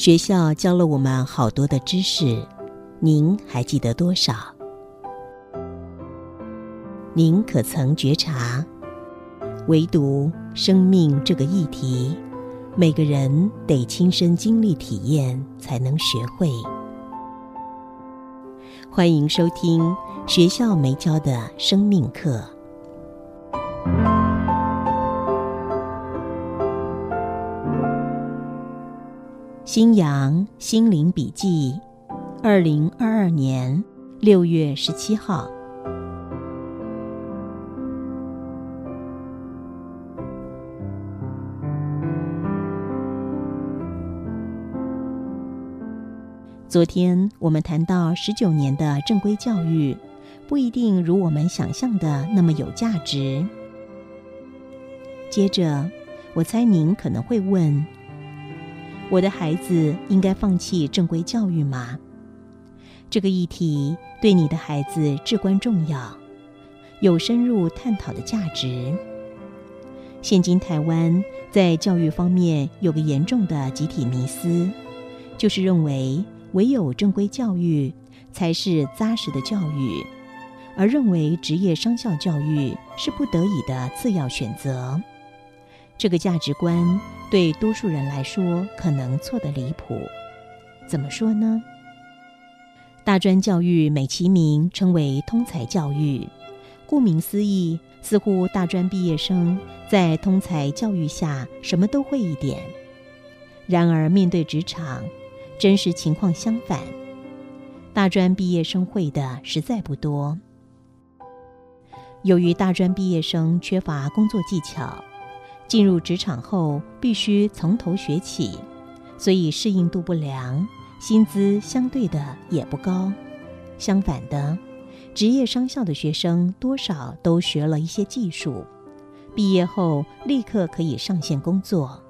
学校教了我们好多的知识，您还记得多少？您可曾觉察，唯独生命这个议题，每个人得亲身经历体验才能学会。欢迎收听学校没教的生命课。新阳心灵笔记，二零二二年六月十七号。昨天我们谈到十九年的正规教育，不一定如我们想象的那么有价值。接着，我猜您可能会问。我的孩子应该放弃正规教育吗？这个议题对你的孩子至关重要，有深入探讨的价值。现今台湾在教育方面有个严重的集体迷思，就是认为唯有正规教育才是扎实的教育，而认为职业商校教育是不得已的次要选择。这个价值观对多数人来说可能错得离谱。怎么说呢？大专教育美其名称为通才教育，顾名思义，似乎大专毕业生在通才教育下什么都会一点。然而面对职场，真实情况相反，大专毕业生会的实在不多。由于大专毕业生缺乏工作技巧。进入职场后必须从头学起，所以适应度不良，薪资相对的也不高。相反的，职业商校的学生多少都学了一些技术，毕业后立刻可以上线工作。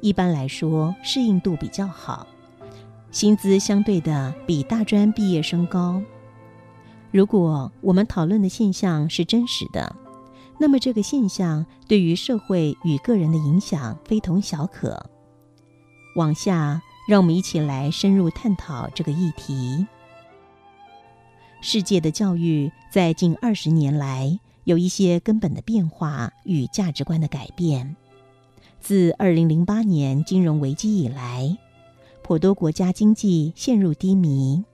一般来说，适应度比较好，薪资相对的比大专毕业生高。如果我们讨论的现象是真实的。那么，这个现象对于社会与个人的影响非同小可。往下，让我们一起来深入探讨这个议题。世界的教育在近二十年来有一些根本的变化与价值观的改变。自二零零八年金融危机以来，颇多国家经济陷入低迷，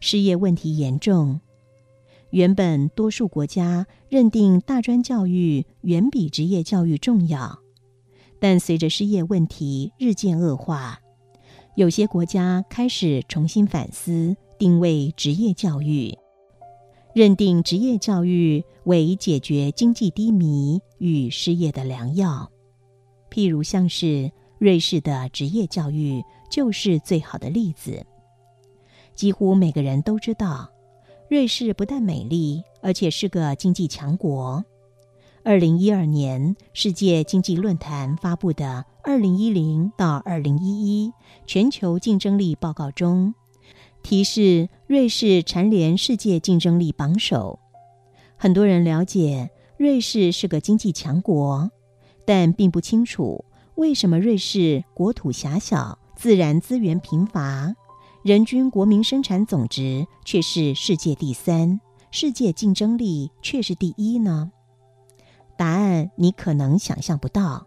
失业问题严重。原本多数国家认定大专教育远比职业教育重要，但随着失业问题日渐恶化，有些国家开始重新反思定位职业教育，认定职业教育为解决经济低迷与失业的良药。譬如像是瑞士的职业教育就是最好的例子，几乎每个人都知道。瑞士不但美丽，而且是个经济强国。二零一二年世界经济论坛发布的《二零一零到二零一一全球竞争力报告》中，提示瑞士蝉联世界竞争力榜首。很多人了解瑞士是个经济强国，但并不清楚为什么瑞士国土狭小，自然资源贫乏。人均国民生产总值却是世界第三，世界竞争力却是第一呢？答案你可能想象不到，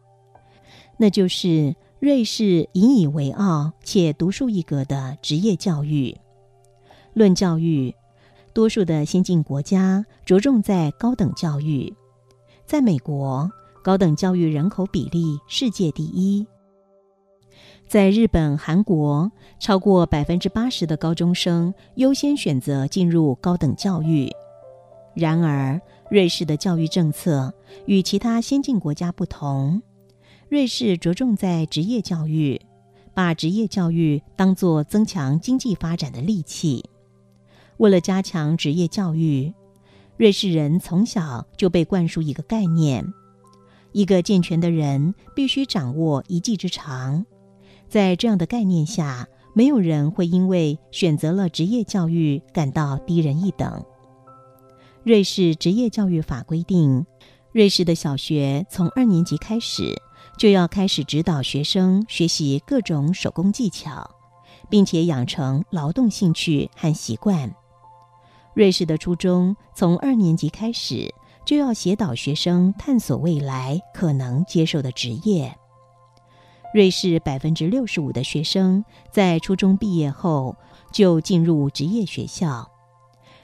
那就是瑞士引以为傲且独树一格的职业教育。论教育，多数的先进国家着重在高等教育，在美国，高等教育人口比例世界第一。在日本、韩国，超过百分之八十的高中生优先选择进入高等教育。然而，瑞士的教育政策与其他先进国家不同。瑞士着重在职业教育，把职业教育当作增强经济发展的利器。为了加强职业教育，瑞士人从小就被灌输一个概念：一个健全的人必须掌握一技之长。在这样的概念下，没有人会因为选择了职业教育感到低人一等。瑞士职业教育法规定，瑞士的小学从二年级开始就要开始指导学生学习各种手工技巧，并且养成劳动兴趣和习惯。瑞士的初中从二年级开始就要协导学生探索未来可能接受的职业。瑞士百分之六十五的学生在初中毕业后就进入职业学校，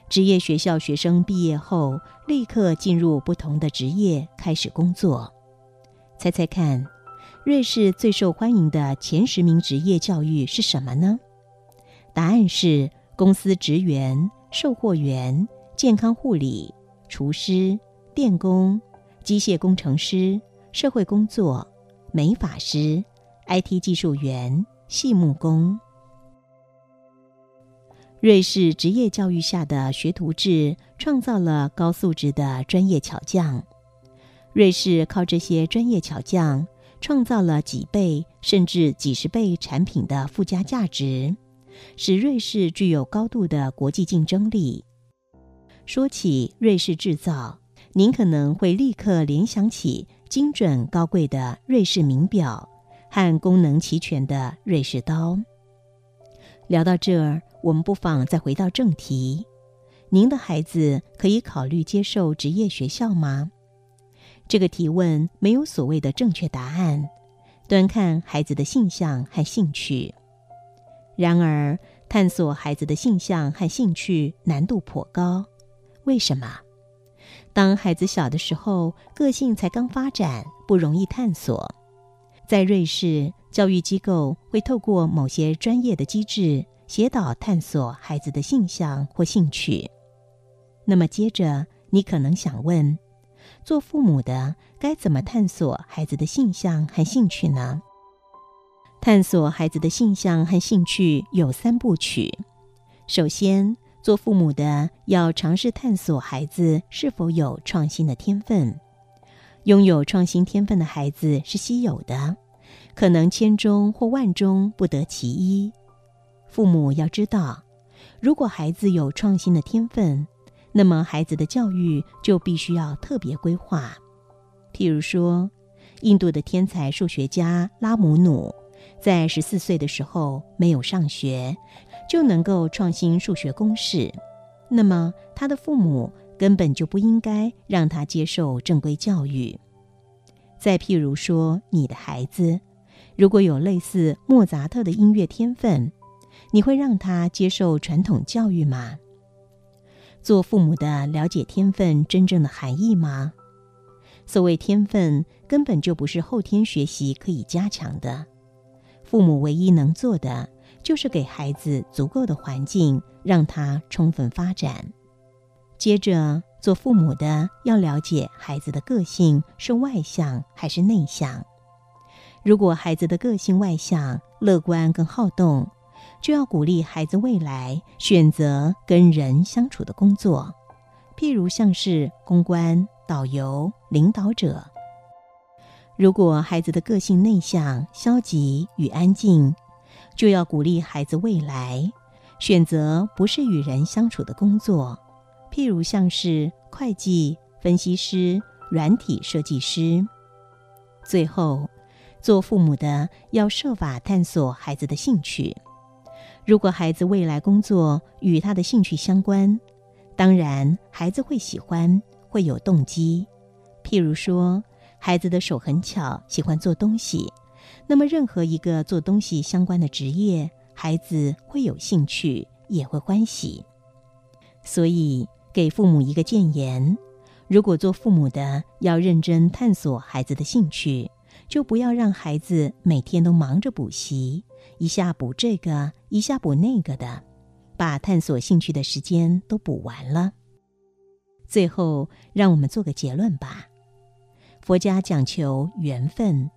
职业学校学生毕业后立刻进入不同的职业开始工作。猜猜看，瑞士最受欢迎的前十名职业教育是什么呢？答案是公司职员、售货员、健康护理、厨师、电工、机械工程师、社会工作、美发师、IT 技术员、细木工。瑞士职业教育下的学徒制创造了高素质的专业巧匠。瑞士靠这些专业巧匠，创造了几倍甚至几十倍产品的附加价值，使瑞士具有高度的国际竞争力。说起瑞士制造，您可能会立刻联想起精准高贵的瑞士名表和功能齐全的瑞士刀。聊到这儿，我们不妨再回到正题：您的孩子可以考虑接受职业学校吗？这个提问没有所谓的正确答案，端看孩子的性向和兴趣。然而，探索孩子的性向和兴趣难度颇高。为什么？当孩子小的时候，个性才刚发展，不容易探索。在瑞士，教育机构会透过某些专业的机制，协导探索孩子的性向或兴趣。那么，接着你可能想问。做父母的该怎么探索孩子的性向和兴趣呢？探索孩子的性向和兴趣有三部曲。首先，做父母的要尝试探索孩子是否有创新的天分。拥有创新天分的孩子是稀有的，可能千中或万中不得其一。父母要知道，如果孩子有创新的天分，那么，孩子的教育就必须要特别规划。譬如说，印度的天才数学家拉姆努，在十四岁的时候没有上学，就能够创新数学公式。那么，他的父母根本就不应该让他接受正规教育。再譬如说，你的孩子如果有类似莫扎特的音乐天分，你会让他接受传统教育吗？做父母的了解天分真正的含义吗？所谓天分，根本就不是后天学习可以加强的。父母唯一能做的，就是给孩子足够的环境，让他充分发展。接着，做父母的要了解孩子的个性是外向还是内向。如果孩子的个性外向、乐观、更好动。就要鼓励孩子未来选择跟人相处的工作，譬如像是公关、导游、领导者。如果孩子的个性内向、消极与安静，就要鼓励孩子未来选择不是与人相处的工作，譬如像是会计、分析师、软体设计师。最后，做父母的要设法探索孩子的兴趣。如果孩子未来工作与他的兴趣相关，当然孩子会喜欢，会有动机。譬如说，孩子的手很巧，喜欢做东西，那么任何一个做东西相关的职业，孩子会有兴趣，也会欢喜。所以，给父母一个谏言：如果做父母的要认真探索孩子的兴趣，就不要让孩子每天都忙着补习。一下补这个，一下补那个的，把探索兴趣的时间都补完了。最后，让我们做个结论吧。佛家讲求缘分，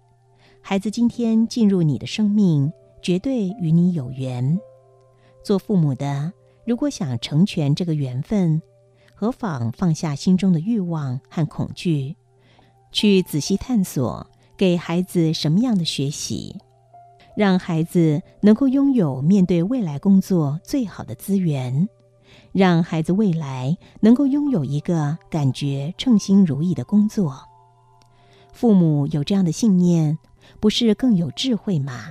孩子今天进入你的生命，绝对与你有缘。做父母的，如果想成全这个缘分，何妨放下心中的欲望和恐惧，去仔细探索，给孩子什么样的学习？让孩子能够拥有面对未来工作最好的资源，让孩子未来能够拥有一个感觉称心如意的工作。父母有这样的信念，不是更有智慧吗？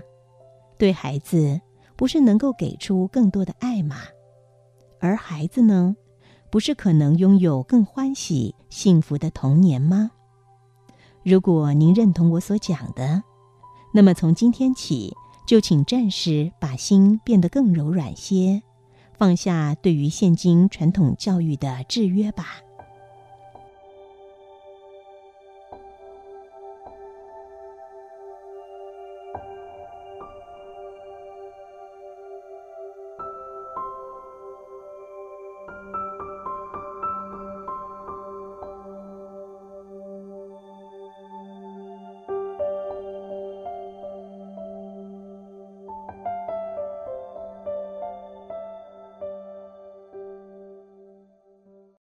对孩子，不是能够给出更多的爱吗？而孩子呢，不是可能拥有更欢喜、幸福的童年吗？如果您认同我所讲的，那么从今天起，就请暂时把心变得更柔软些，放下对于现今传统教育的制约吧。